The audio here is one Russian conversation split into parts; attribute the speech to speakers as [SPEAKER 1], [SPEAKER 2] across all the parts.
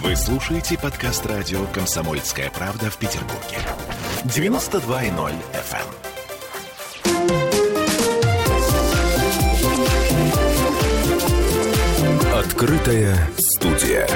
[SPEAKER 1] Вы слушаете подкаст радио «Комсомольская правда» в Петербурге. 92.0 FM. Открытая студия.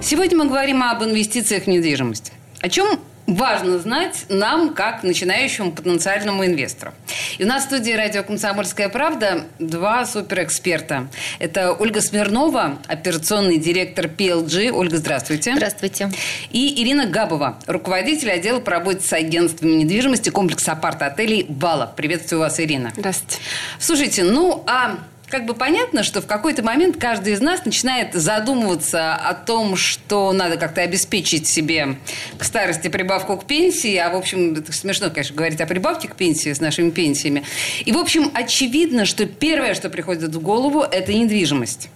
[SPEAKER 2] Сегодня мы говорим об инвестициях в недвижимость. О чем важно знать нам, как начинающему потенциальному инвестору. И у нас в студии радио «Комсомольская правда» два суперэксперта. Это Ольга Смирнова, операционный директор PLG. Ольга, здравствуйте.
[SPEAKER 3] Здравствуйте.
[SPEAKER 2] И Ирина Габова, руководитель отдела по работе с агентствами недвижимости комплекса апарт-отелей «Бала». Приветствую вас, Ирина.
[SPEAKER 3] Здравствуйте.
[SPEAKER 2] Слушайте, ну а как бы понятно, что в какой-то момент каждый из нас начинает задумываться о том, что надо как-то обеспечить себе к старости прибавку к пенсии. А, в общем, это смешно, конечно, говорить о прибавке к пенсии с нашими пенсиями. И, в общем, очевидно, что первое, что приходит в голову, это недвижимость.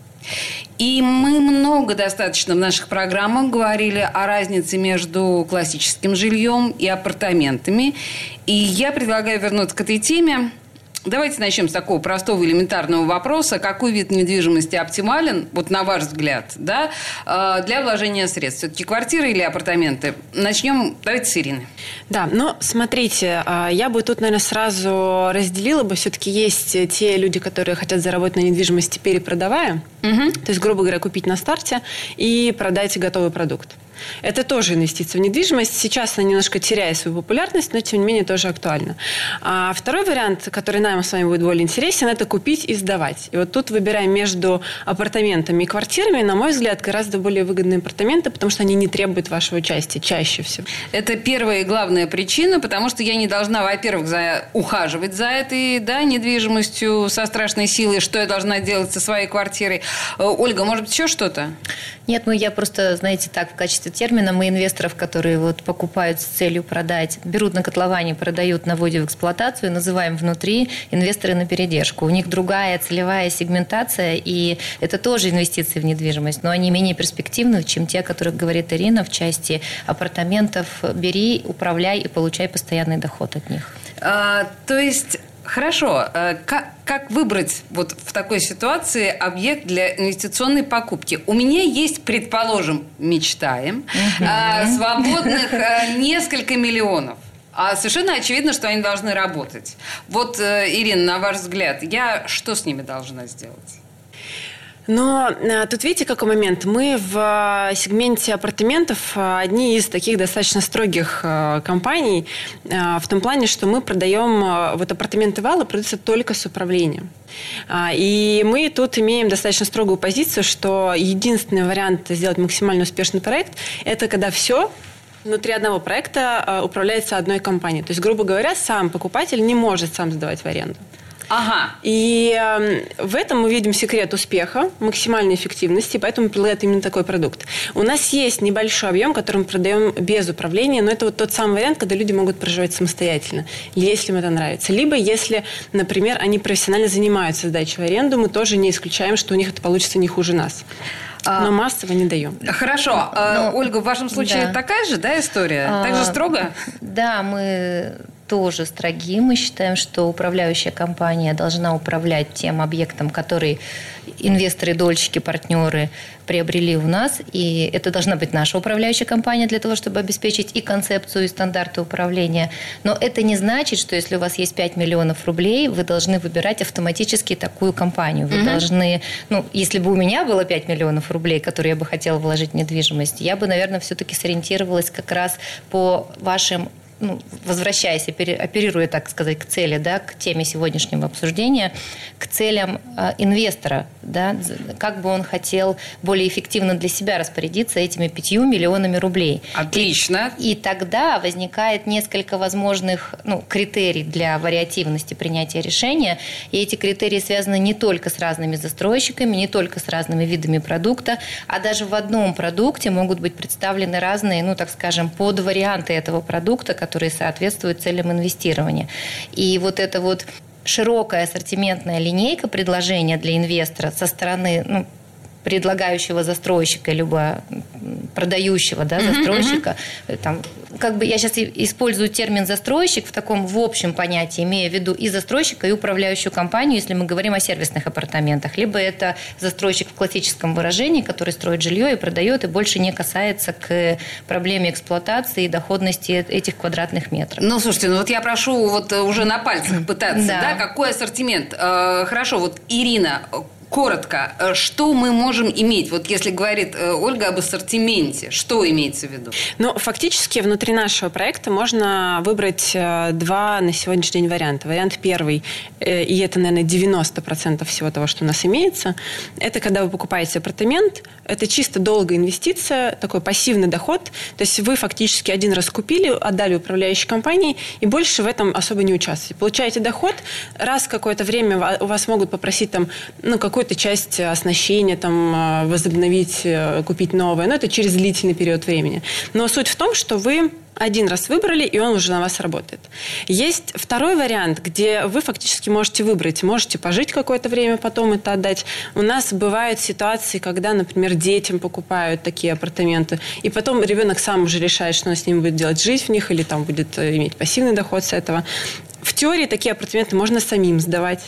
[SPEAKER 2] И мы много достаточно в наших программах говорили о разнице между классическим жильем и апартаментами. И я предлагаю вернуться к этой теме Давайте начнем с такого простого элементарного вопроса. Какой вид недвижимости оптимален, вот на ваш взгляд, да, э, для вложения средств? Все-таки квартиры или апартаменты? Начнем, давайте с Ирины.
[SPEAKER 3] Да, но смотрите, э, я бы тут, наверное, сразу разделила бы. Все-таки есть те люди, которые хотят заработать на недвижимости, перепродавая. Угу. То есть, грубо говоря, купить на старте и продать готовый продукт. Это тоже инвестиция в недвижимость. Сейчас она немножко теряет свою популярность, но тем не менее тоже актуальна. А второй вариант, который нам с вами будет более интересен, это купить и сдавать. И вот тут выбираем между апартаментами и квартирами, на мой взгляд, гораздо более выгодные апартаменты, потому что они не требуют вашего участия чаще всего.
[SPEAKER 2] Это первая и главная причина, потому что я не должна, во-первых, за... ухаживать за этой да, недвижимостью со страшной силой, что я должна делать со своей квартирой. Э, Ольга, может быть, еще что-то?
[SPEAKER 4] Нет, ну я просто, знаете, так, в качестве термина мы инвесторов, которые вот покупают с целью продать, берут на котловане, продают, наводят в эксплуатацию, называем внутри инвесторы на передержку. У них другая целевая сегментация, и это тоже инвестиции в недвижимость, но они менее перспективны, чем те, о которых говорит Ирина в части апартаментов. Бери, управляй и получай постоянный доход от них.
[SPEAKER 2] А, то есть Хорошо. Э, как, как выбрать вот в такой ситуации объект для инвестиционной покупки? У меня есть, предположим, мечтаем, uh свободных э, несколько миллионов. А совершенно очевидно, что они должны работать. Вот, Ирина, на ваш взгляд, я что с ними должна сделать?
[SPEAKER 3] Но а, тут видите, какой момент. Мы в а, сегменте апартаментов а, одни из таких достаточно строгих компаний в том плане, что мы продаем вот апартаменты вала продаются только с управлением. И мы тут имеем достаточно строгую позицию, что единственный вариант сделать максимально успешный проект – это когда все внутри одного проекта управляется одной компанией. То есть, грубо говоря, сам покупатель не может сам сдавать в аренду.
[SPEAKER 2] Ага.
[SPEAKER 3] И э, в этом мы видим секрет успеха, максимальной эффективности, поэтому предлагают именно такой продукт. У нас есть небольшой объем, который мы продаем без управления, но это вот тот самый вариант, когда люди могут проживать самостоятельно, если им это нравится. Либо если, например, они профессионально занимаются сдачей в аренду, мы тоже не исключаем, что у них это получится не хуже нас. А, но массово не даем.
[SPEAKER 2] Хорошо. А, но, Ольга, в вашем случае да. такая же да, история? А, так же строго?
[SPEAKER 4] Да, мы тоже строги. Мы считаем, что управляющая компания должна управлять тем объектом, который инвесторы, дольщики, партнеры приобрели у нас. И это должна быть наша управляющая компания для того, чтобы обеспечить и концепцию, и стандарты управления. Но это не значит, что если у вас есть 5 миллионов рублей, вы должны выбирать автоматически такую компанию. Вы угу. должны, ну, если бы у меня было 5 миллионов рублей, которые я бы хотела вложить в недвижимость, я бы, наверное, все-таки сориентировалась как раз по вашим ну, возвращаясь, оперируя, так сказать, к цели, да, к теме сегодняшнего обсуждения, к целям э, инвестора, да, как бы он хотел более эффективно для себя распорядиться этими пятью миллионами рублей.
[SPEAKER 2] Отлично.
[SPEAKER 4] И, и тогда возникает несколько возможных ну, критерий для вариативности принятия решения. И эти критерии связаны не только с разными застройщиками, не только с разными видами продукта, а даже в одном продукте могут быть представлены разные, ну, так скажем, подварианты этого продукта, которые соответствуют целям инвестирования. И вот это вот широкая ассортиментная линейка предложения для инвестора со стороны ну, предлагающего застройщика, либо продающего да, застройщика, mm-hmm. там, как бы я сейчас использую термин застройщик в таком в общем понятии, имея в виду и застройщика, и управляющую компанию, если мы говорим о сервисных апартаментах. Либо это застройщик в классическом выражении, который строит жилье и продает, и больше не касается к проблеме эксплуатации и доходности этих квадратных метров.
[SPEAKER 2] Ну, слушайте, ну вот я прошу вот уже на пальцах пытаться, да, да какой ассортимент? Э, хорошо, вот Ирина, коротко, э, что мы можем иметь? Вот если говорит э, Ольга об ассортименте, что имеется в виду?
[SPEAKER 3] Ну, фактически внутри нашего проекта можно выбрать э, два на сегодняшний день варианта. Вариант первый, и это, наверное, 90% всего того, что у нас имеется, это когда вы покупаете апартамент, это чисто долгая инвестиция, такой пассивный доход. То есть вы фактически один раз купили, отдали управляющей компании, и больше в этом особо не участвуете. Получаете доход, раз какое-то время у вас могут попросить там, ну, какой какую-то часть оснащения там а, возобновить, э, купить новое. Но это через длительный период времени. Но суть в том, что вы один раз выбрали, и он уже на вас работает. Есть второй вариант, где вы фактически можете выбрать. Можете пожить какое-то время, потом это отдать. У нас бывают ситуации, когда, например, детям покупают такие апартаменты, и потом ребенок сам уже решает, что он с ним будет делать, жить в них или там будет э, иметь пассивный доход с этого. В теории такие апартаменты можно самим сдавать,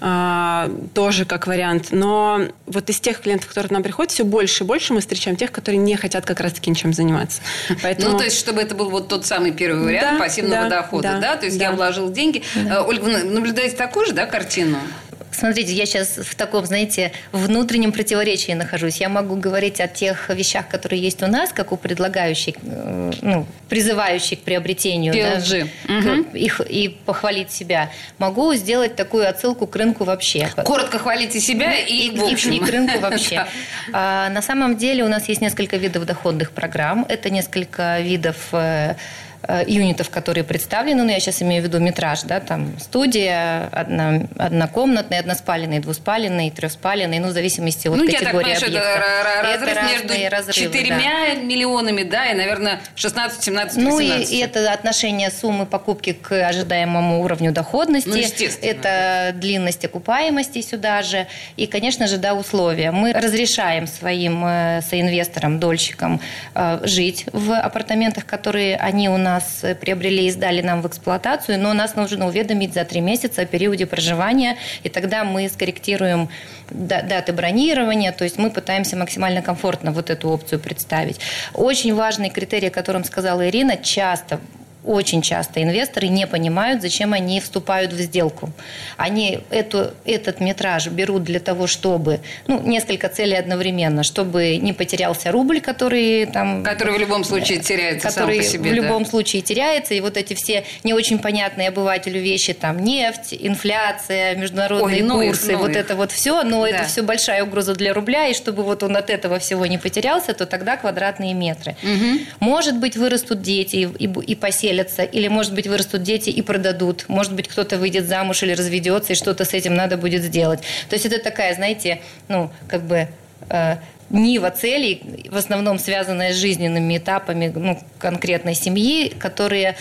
[SPEAKER 3] а, тоже как вариант. Но вот из тех клиентов, которые к нам приходят, все больше и больше мы встречаем тех, которые не хотят как раз-таки ничем заниматься.
[SPEAKER 2] Поэтому... Ну, то есть, чтобы это был вот тот самый первый вариант да, пассивного да, дохода, да, да? То есть, да. я вложил деньги. Да. Ольга, вы наблюдаете такую же, да, картину?
[SPEAKER 4] Смотрите, я сейчас в таком, знаете, внутреннем противоречии нахожусь. Я могу говорить о тех вещах, которые есть у нас, как у предлагающих, э, ну, призывающих к приобретению
[SPEAKER 2] PLG.
[SPEAKER 4] Да, угу. их, и похвалить себя. Могу сделать такую отсылку к рынку вообще.
[SPEAKER 2] Коротко хвалите себя и,
[SPEAKER 4] и, в общем. и, и к рынку вообще. а, на самом деле у нас есть несколько видов доходных программ. Это несколько видов Э, юнитов, которые представлены, ну, я сейчас имею в виду метраж, да, там студия, одна, однокомнатный, односпаленный, двуспаленный, трехспаленный, ну, в зависимости от ну, категории я так понимаю,
[SPEAKER 2] объекта. Это разрыв между разрывы, четырьмя да. миллионами, да, и, наверное, 16, 17, 18.
[SPEAKER 4] Ну, и, и это отношение суммы покупки к ожидаемому уровню доходности. Ну. Это длинность окупаемости сюда же. И, конечно же, да, условия. Мы разрешаем своим э, соинвесторам, дольщикам э, жить в апартаментах, которые они у нас нас приобрели и сдали нам в эксплуатацию, но нас нужно уведомить за три месяца о периоде проживания, и тогда мы скорректируем даты бронирования, то есть мы пытаемся максимально комфортно вот эту опцию представить. Очень важный критерий, о котором сказала Ирина, часто очень часто инвесторы не понимают, зачем они вступают в сделку. Они эту, этот метраж берут для того, чтобы, ну, несколько целей одновременно, чтобы не потерялся рубль, который там...
[SPEAKER 2] Который в любом случае теряется
[SPEAKER 4] который
[SPEAKER 2] сам по себе,
[SPEAKER 4] в любом случае теряется, и вот эти все не очень понятные обывателю вещи, там, нефть, инфляция, международные Ой, ну курсы, ну вот это вот все, но да. это все большая угроза для рубля, и чтобы вот он от этого всего не потерялся, то тогда квадратные метры. Угу. Может быть, вырастут дети и, и, и поселят поселятся, или, может быть, вырастут дети и продадут. Может быть, кто-то выйдет замуж или разведется, и что-то с этим надо будет сделать. То есть это такая, знаете, ну, как бы э, нива целей, в основном связанная с жизненными этапами ну, конкретной семьи, которые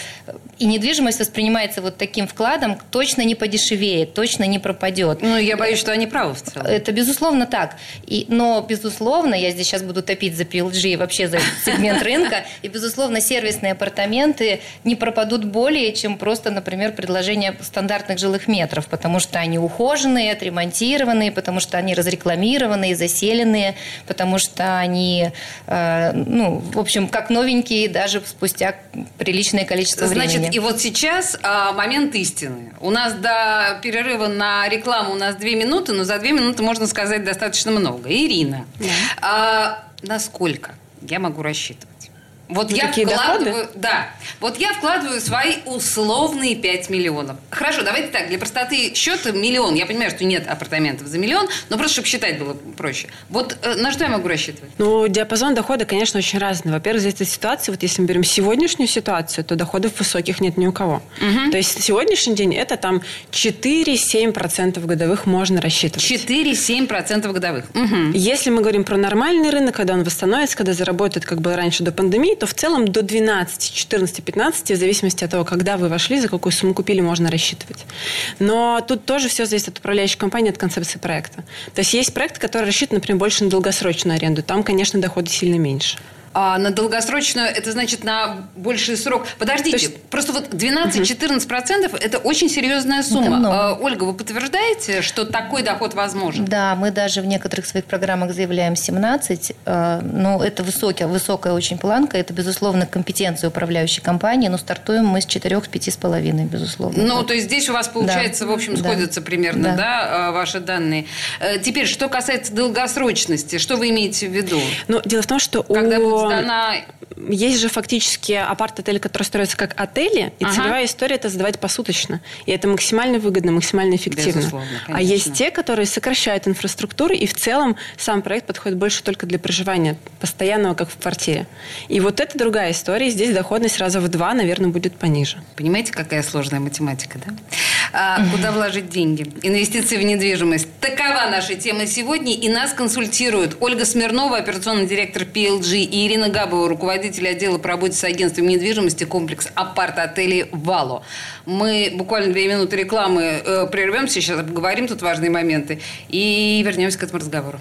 [SPEAKER 4] и недвижимость воспринимается вот таким вкладом, точно не подешевеет, точно не пропадет.
[SPEAKER 2] Ну, я боюсь, что они правы в целом.
[SPEAKER 4] Это безусловно так. И, но, безусловно, я здесь сейчас буду топить за PLG и вообще за сегмент рынка, и, безусловно, сервисные апартаменты не пропадут более, чем просто, например, предложение стандартных жилых метров, потому что они ухоженные, отремонтированные, потому что они разрекламированные, заселенные, потому что они, э, ну, в общем, как новенькие даже спустя приличное количество
[SPEAKER 2] Значит,
[SPEAKER 4] времени.
[SPEAKER 2] и вот сейчас а, момент истины. У нас до перерыва на рекламу у нас две минуты, но за две минуты можно сказать достаточно много. Ирина, да. а, насколько я могу рассчитывать? Вот ну, я вкладываю, доходы? да, вот я вкладываю свои условные 5 миллионов. Хорошо, давайте так, для простоты счета миллион. Я понимаю, что нет апартаментов за миллион, но просто чтобы считать было проще. Вот э, на что я могу рассчитывать?
[SPEAKER 3] Ну, диапазон дохода, конечно, очень разный. Во-первых, за этой ситуации, вот если мы берем сегодняшнюю ситуацию, то доходов высоких нет ни у кого. Угу. То есть сегодняшний день это там 4-7% годовых можно рассчитывать.
[SPEAKER 2] 4-7% годовых. Угу.
[SPEAKER 3] Если мы говорим про нормальный рынок, когда он восстановится, когда заработает, как было раньше до пандемии, то в целом до 12, 14, 15, в зависимости от того, когда вы вошли, за какую сумму купили, можно рассчитывать. Но тут тоже все зависит от управляющей компании, от концепции проекта. То есть есть проекты, которые рассчитаны, например, больше на долгосрочную аренду. Там, конечно, доходы сильно меньше.
[SPEAKER 2] А на долгосрочную это значит на больший срок. Подождите, есть... просто вот 12-14% угу. это очень серьезная сумма. А, Ольга, вы подтверждаете, что такой доход возможен?
[SPEAKER 4] Да, мы даже в некоторых своих программах заявляем 17, а, но это высокая, высокая очень планка, это, безусловно, компетенция управляющей компании, но стартуем мы с 4-5,5, безусловно.
[SPEAKER 2] Ну, то есть здесь у вас, получается, да. в общем, сходятся да. примерно, да. да, ваши данные. Э, теперь, что касается долгосрочности, что вы имеете в виду?
[SPEAKER 3] Ну, дело в том, что
[SPEAKER 2] Когда у... сдана
[SPEAKER 3] есть же фактически апарт-отели, которые строятся как отели, и ага. целевая история – это сдавать посуточно. И это максимально выгодно, максимально эффективно.
[SPEAKER 2] Безусловно,
[SPEAKER 3] а есть те, которые сокращают инфраструктуру, и в целом сам проект подходит больше только для проживания, постоянного, как в квартире. И вот это другая история. Здесь доходность раза в два, наверное, будет пониже.
[SPEAKER 2] Понимаете, какая сложная математика, да? А, куда вложить деньги? Инвестиции в недвижимость. Такова наша тема сегодня, и нас консультируют Ольга Смирнова, операционный директор PLG, и Ирина Габова, руководитель отдела по работе с агентством недвижимости комплекс апарт-отелей «Вало». Мы буквально две минуты рекламы э, прервемся, сейчас поговорим тут важные моменты и вернемся к этому разговору.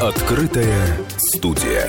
[SPEAKER 1] Открытая студия.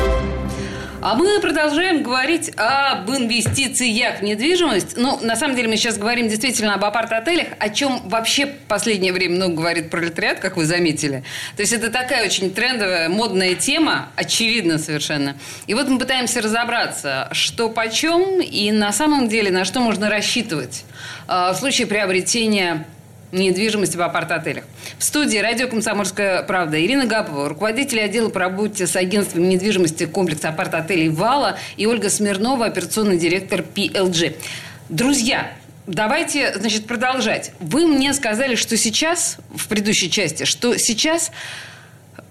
[SPEAKER 2] А мы продолжаем говорить об инвестициях в недвижимость. Ну, на самом деле, мы сейчас говорим действительно об апарт-отелях, о чем вообще в последнее время много говорит пролетариат, как вы заметили. То есть, это такая очень трендовая, модная тема, очевидно совершенно. И вот мы пытаемся разобраться, что почем и на самом деле на что можно рассчитывать а, в случае приобретения недвижимости в апарт-отелях. В студии радио «Комсомольская правда» Ирина Гапова, руководитель отдела по работе с агентством недвижимости комплекса апарт-отелей «Вала» и Ольга Смирнова, операционный директор PLG. Друзья, давайте, значит, продолжать. Вы мне сказали, что сейчас, в предыдущей части, что сейчас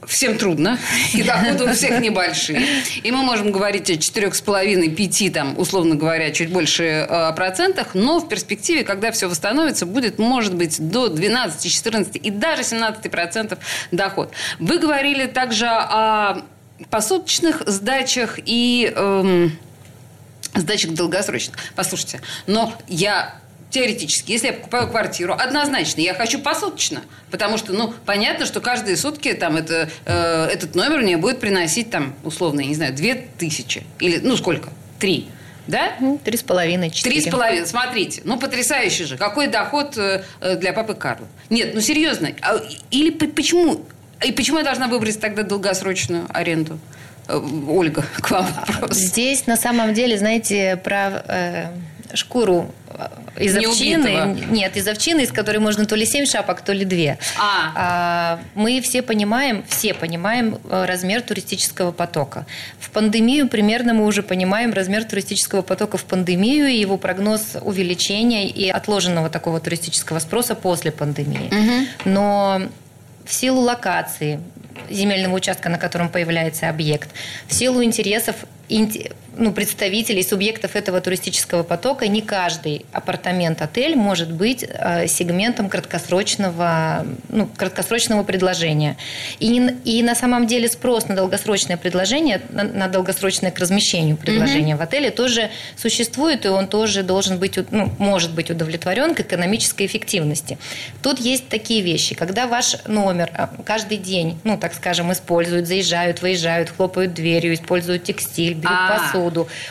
[SPEAKER 2] всем трудно, и доходы у всех небольшие. И мы можем говорить о 4,5-5, там, условно говоря, чуть больше э, процентах, но в перспективе, когда все восстановится, будет, может быть, до 12, 14 и даже 17 процентов доход. Вы говорили также о посуточных сдачах и... Эм, сдачах долгосрочных. Послушайте, но я теоретически, если я покупаю квартиру, однозначно я хочу посуточно. Потому что, ну, понятно, что каждые сутки там это, э, этот номер мне будет приносить там, условно, я не знаю, две тысячи. Или, ну, сколько? Три. Да?
[SPEAKER 4] Три с половиной, четыре.
[SPEAKER 2] Три с половиной. Смотрите, ну потрясающий же. Какой доход э, э, для папы Карла? Нет, ну серьезно. А, или почему? И почему я должна выбрать тогда долгосрочную аренду? Ольга, к вам вопрос.
[SPEAKER 4] Здесь на самом деле, знаете, про э, шкуру из овчины. Нет, из овчины, из которой можно то ли семь шапок, то ли две.
[SPEAKER 2] А.
[SPEAKER 4] а. Мы все понимаем, все понимаем э, размер туристического потока. В пандемию примерно мы уже понимаем размер туристического потока в пандемию и его прогноз увеличения и отложенного такого туристического спроса после пандемии. Угу. Но в силу локации, земельного участка, на котором появляется объект, в силу интересов ну, представителей, субъектов этого туристического потока, не каждый апартамент-отель может быть э, сегментом краткосрочного, ну, краткосрочного предложения. И, и на самом деле спрос на долгосрочное предложение, на, на долгосрочное к размещению предложения mm-hmm. в отеле тоже существует, и он тоже должен быть, ну, может быть удовлетворен к экономической эффективности. Тут есть такие вещи, когда ваш номер э, каждый день, ну, так скажем, используют, заезжают, выезжают, хлопают дверью, используют текстиль, берут А-а-а. посуду,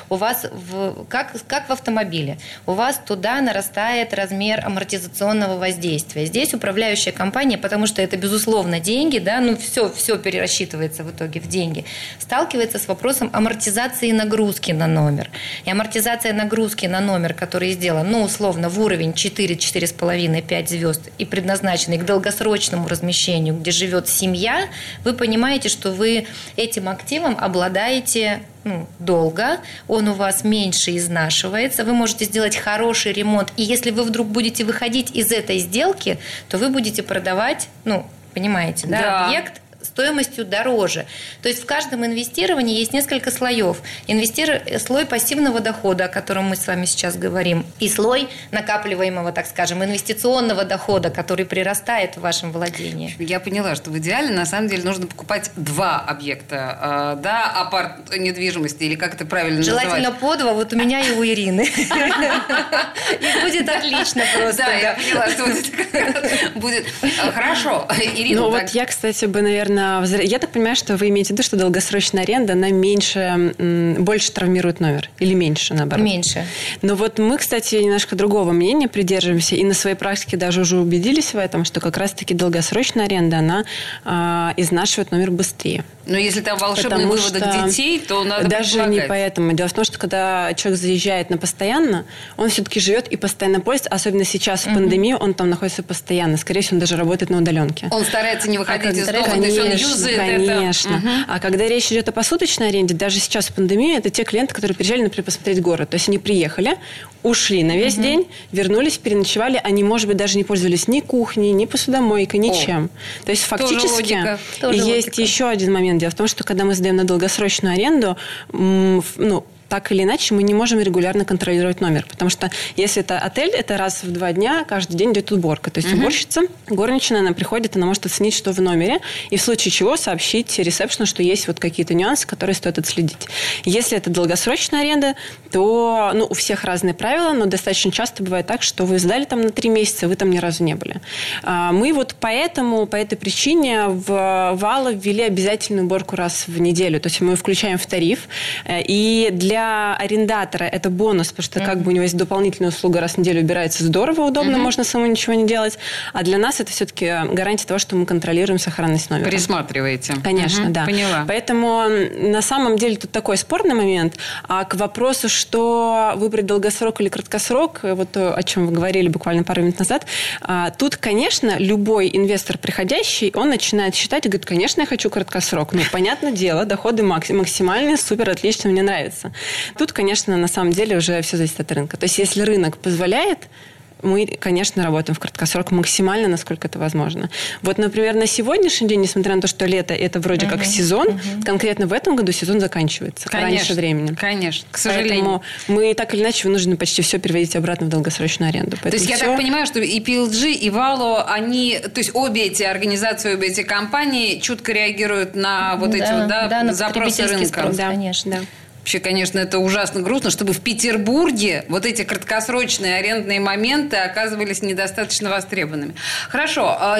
[SPEAKER 4] у вас, в, как, как в автомобиле, у вас туда нарастает размер амортизационного воздействия. Здесь управляющая компания, потому что это, безусловно, деньги, да, ну все, все перерасчитывается в итоге в деньги, сталкивается с вопросом амортизации нагрузки на номер. И амортизация нагрузки на номер, который сделан, ну, условно, в уровень 4, 4,5, 5 звезд и предназначенный к долгосрочному размещению, где живет семья, вы понимаете, что вы этим активом обладаете ну, долго, он у вас меньше изнашивается, вы можете сделать хороший ремонт, и если вы вдруг будете выходить из этой сделки, то вы будете продавать, ну, понимаете, да, да. объект стоимостью дороже. То есть в каждом инвестировании есть несколько слоев. Инвестир... Слой пассивного дохода, о котором мы с вами сейчас говорим, и слой накапливаемого, так скажем, инвестиционного дохода, который прирастает в вашем владении.
[SPEAKER 2] Я поняла, что в идеале на самом деле нужно покупать два объекта, э, да, апарт недвижимости, или как это правильно
[SPEAKER 4] Желательно
[SPEAKER 2] называть?
[SPEAKER 4] по два, вот у меня и у Ирины. И будет отлично просто.
[SPEAKER 2] Да, я поняла, что будет. Э, хорошо, Ирина.
[SPEAKER 3] Ну вот я, кстати, бы, наверное, я так понимаю, что вы имеете в виду, что долгосрочная аренда, она меньше, больше травмирует номер или меньше, наоборот?
[SPEAKER 4] Меньше.
[SPEAKER 3] Но вот мы, кстати, немножко другого мнения придерживаемся и на своей практике даже уже убедились в этом, что как раз-таки долгосрочная аренда, она э, изнашивает номер быстрее.
[SPEAKER 2] Но если там волшебный Потому выводок что детей, то надо
[SPEAKER 3] Даже не поэтому. Дело в том, что когда человек заезжает на постоянно, он все-таки живет и постоянно пользуется, особенно сейчас в пандемию, он там находится постоянно. Скорее всего, он даже работает на удаленке.
[SPEAKER 2] Он старается не а выходить а из дома,
[SPEAKER 3] конечно,
[SPEAKER 2] есть он юзает
[SPEAKER 3] конечно.
[SPEAKER 2] это. Угу.
[SPEAKER 3] А когда речь идет о посуточной аренде, даже сейчас в пандемию, это те клиенты, которые приезжали, например, посмотреть город. То есть они приехали, ушли на весь угу. день, вернулись, переночевали, они, может быть, даже не пользовались ни кухней, ни посудомойкой, ничем. О. То есть фактически Тоже есть логика. еще один момент. Дело в том, что когда мы сдаем на долгосрочную аренду, ну, так или иначе мы не можем регулярно контролировать номер. Потому что если это отель, это раз в два дня каждый день идет уборка. То есть угу. уборщица, горничная, она приходит, она может оценить, что в номере, и в случае чего сообщить ресепшену, что есть вот какие-то нюансы, которые стоит отследить. Если это долгосрочная аренда, то ну, у всех разные правила, но достаточно часто бывает так, что вы сдали там на три месяца, вы там ни разу не были. А, мы вот поэтому, по этой причине в Вала ввели обязательную уборку раз в неделю. То есть мы включаем в тариф. Э, и для для арендатора это бонус, потому что mm-hmm. как бы у него есть дополнительная услуга раз в неделю убирается здорово, удобно, mm-hmm. можно самому ничего не делать. А для нас это все-таки гарантия того, что мы контролируем сохранность номера.
[SPEAKER 2] Присматриваете.
[SPEAKER 3] Конечно, mm-hmm. да.
[SPEAKER 2] Поняла.
[SPEAKER 3] Поэтому на самом деле тут такой спорный момент. А к вопросу, что выбрать долгосрок или краткосрок, вот то, о чем вы говорили буквально пару минут назад, а, тут, конечно, любой инвестор приходящий, он начинает считать и говорит, конечно, я хочу краткосрок. Ну, понятное дело, доходы максимальные, супер, отлично, мне нравится. Тут, конечно, на самом деле уже все зависит от рынка. То есть, если рынок позволяет, мы, конечно, работаем в краткосрок максимально, насколько это возможно. Вот, например, на сегодняшний день, несмотря на то, что лето это вроде uh-huh. как сезон, uh-huh. конкретно в этом году сезон заканчивается конечно, раньше времени.
[SPEAKER 2] Конечно, к сожалению.
[SPEAKER 3] Поэтому мы так или иначе вынуждены почти все переводить обратно в долгосрочную аренду.
[SPEAKER 2] Поэтому то есть все... я так понимаю, что и PLG, и Valo, они, то есть обе эти организации, обе эти компании чутко реагируют на вот да, эти вот, да, да, запросы рынка.
[SPEAKER 4] Спрос, да, конечно. Да.
[SPEAKER 2] Вообще, конечно, это ужасно грустно, чтобы в Петербурге вот эти краткосрочные арендные моменты оказывались недостаточно востребованными. Хорошо, а,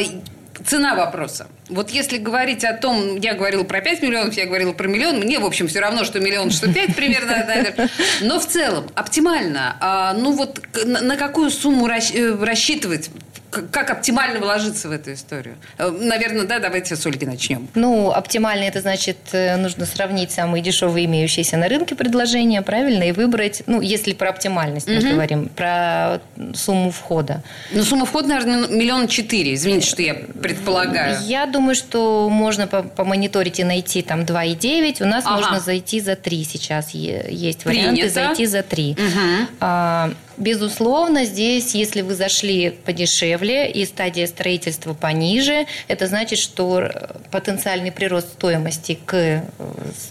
[SPEAKER 2] цена вопроса. Вот если говорить о том, я говорила про 5 миллионов, я говорила про миллион, мне, в общем, все равно, что миллион, что 5 примерно. Но в целом, оптимально, а, ну вот на какую сумму э, рассчитывать как оптимально вложиться в эту историю? Э, наверное, да, давайте с Ольги начнем.
[SPEAKER 4] Ну, оптимально это значит, э, нужно сравнить самые дешевые имеющиеся на рынке предложения, правильно, и выбрать, ну, если про оптимальность угу. мы говорим, про сумму входа.
[SPEAKER 2] Ну, сумма входа, наверное, миллион четыре, извините, что я предполагаю.
[SPEAKER 4] Я думаю, что можно помониторить и найти там 2,9, у нас ага. можно зайти за 3 сейчас, есть варианты Принято. зайти за 3. Угу. Безусловно, здесь, если вы зашли подешевле и стадия строительства пониже, это значит, что потенциальный прирост стоимости к,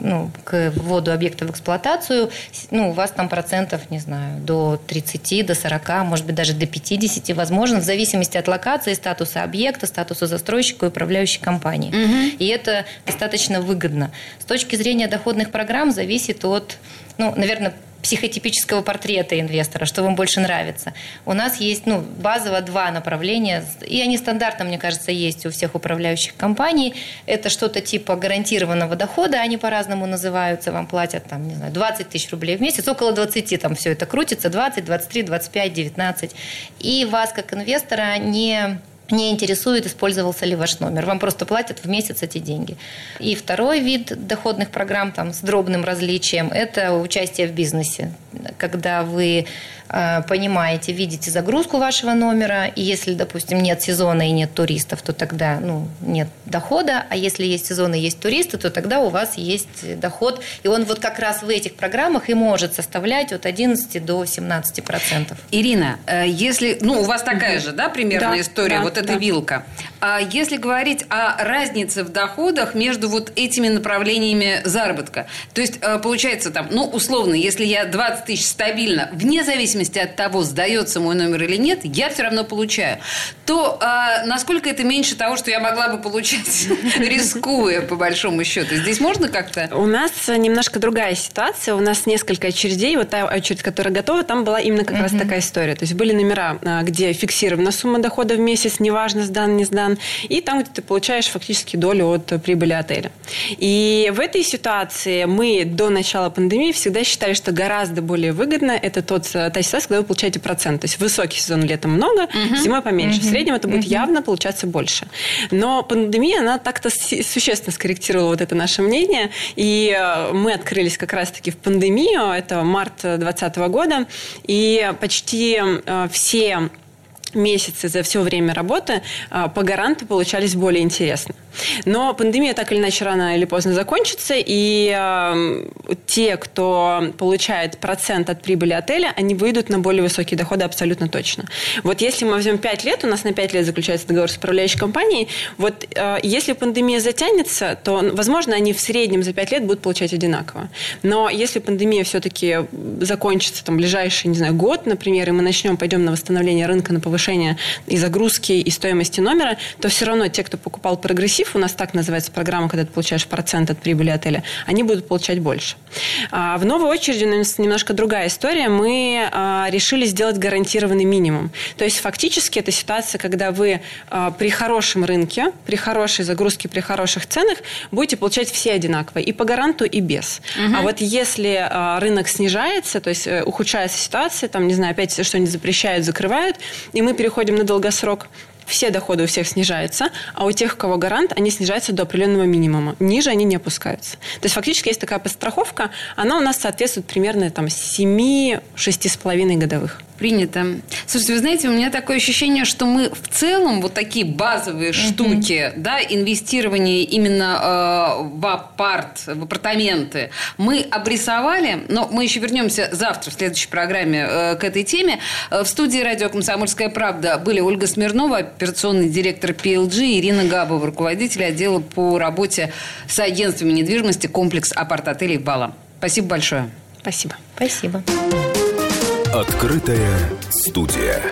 [SPEAKER 4] ну, к вводу объекта в эксплуатацию, ну, у вас там процентов, не знаю, до 30, до 40, может быть, даже до 50 возможно, в зависимости от локации, статуса объекта, статуса застройщика и управляющей компании. Угу. И это достаточно выгодно. С точки зрения доходных программ зависит от, ну, наверное, психотипического портрета инвестора, что вам больше нравится. У нас есть ну, базово два направления, и они стандартно, мне кажется, есть у всех управляющих компаний. Это что-то типа гарантированного дохода, они по-разному называются, вам платят там, не знаю, 20 тысяч рублей в месяц, около 20 там все это крутится, 20, 23, 25, 19. И вас как инвестора не не интересует, использовался ли ваш номер. Вам просто платят в месяц эти деньги. И второй вид доходных программ там, с дробным различием – это участие в бизнесе. Когда вы понимаете, видите загрузку вашего номера, и если, допустим, нет сезона и нет туристов, то тогда ну, нет дохода, а если есть сезон и есть туристы, то тогда у вас есть доход, и он вот как раз в этих программах и может составлять от 11 до 17 процентов.
[SPEAKER 2] Ирина, э, если, ну, у вас такая же, да, примерная
[SPEAKER 3] да,
[SPEAKER 2] история,
[SPEAKER 3] да,
[SPEAKER 2] вот вот эта да. вилка. А если говорить о разнице в доходах между вот этими направлениями заработка, то есть э, получается там, ну, условно, если я 20 тысяч стабильно, вне зависимости от того, сдается мой номер или нет, я все равно получаю, то э, насколько это меньше того, что я могла бы получать, рискуя, по большому счету? Здесь можно как-то?
[SPEAKER 3] У нас немножко другая ситуация. У нас несколько очередей. Вот та очередь, которая готова, там была именно как раз такая история. То есть были номера, а, где фиксирована сумма дохода в месяц, неважно, сдан, не сдан, и там, где ты получаешь фактически долю от прибыли отеля. И в этой ситуации мы до начала пандемии всегда считали, что гораздо более выгодно это тот, та ситуация, когда вы получаете процент. То есть высокий сезон летом много, угу. зимой поменьше. Угу. В среднем это будет угу. явно получаться больше. Но пандемия, она так-то существенно скорректировала вот это наше мнение, и э, мы открылись как раз-таки в пандемию, это март 2020 года, и почти э, все месяцы за все время работы а, по гаранту получались более интересны. Но пандемия так или иначе рано или поздно закончится, и те, кто получает процент от прибыли отеля, они выйдут на более высокие доходы абсолютно точно. Вот если мы возьмем 5 лет, у нас на 5 лет заключается договор с управляющей компанией, вот э, если пандемия затянется, то, возможно, они в среднем за 5 лет будут получать одинаково. Но если пандемия все-таки закончится там ближайший, не знаю, год, например, и мы начнем, пойдем на восстановление рынка, на повышение и загрузки, и стоимости номера, то все равно те, кто покупал прогрессив, у нас так называется программа, когда ты получаешь процент от прибыли отеля, они будут получать больше. А в новой очереди у нас немножко другая история. Мы а, решили сделать гарантированный минимум. То есть фактически это ситуация, когда вы а, при хорошем рынке, при хорошей загрузке, при хороших ценах будете получать все одинаково, и по гаранту, и без. Угу. А вот если рынок снижается, то есть э, ухудшается ситуация, там, не знаю, опять что-нибудь запрещают, закрывают, и мы переходим на долгосрок, все доходы у всех снижаются, а у тех, у кого гарант, они снижаются до определенного минимума. Ниже они не опускаются. То есть фактически есть такая подстраховка, она у нас соответствует примерно там 7-6,5 годовых
[SPEAKER 2] принято. Слушайте, вы знаете, у меня такое ощущение, что мы в целом вот такие базовые mm-hmm. штуки, да, инвестирование именно э, в апарт, в апартаменты, мы обрисовали, но мы еще вернемся завтра в следующей программе э, к этой теме. Э, в студии радио «Комсомольская правда» были Ольга Смирнова, операционный директор PLG, Ирина Габова, руководитель отдела по работе с агентствами недвижимости комплекс апарт-отелей «Бала». Спасибо большое.
[SPEAKER 3] Спасибо.
[SPEAKER 4] Спасибо.
[SPEAKER 1] Открытая студия.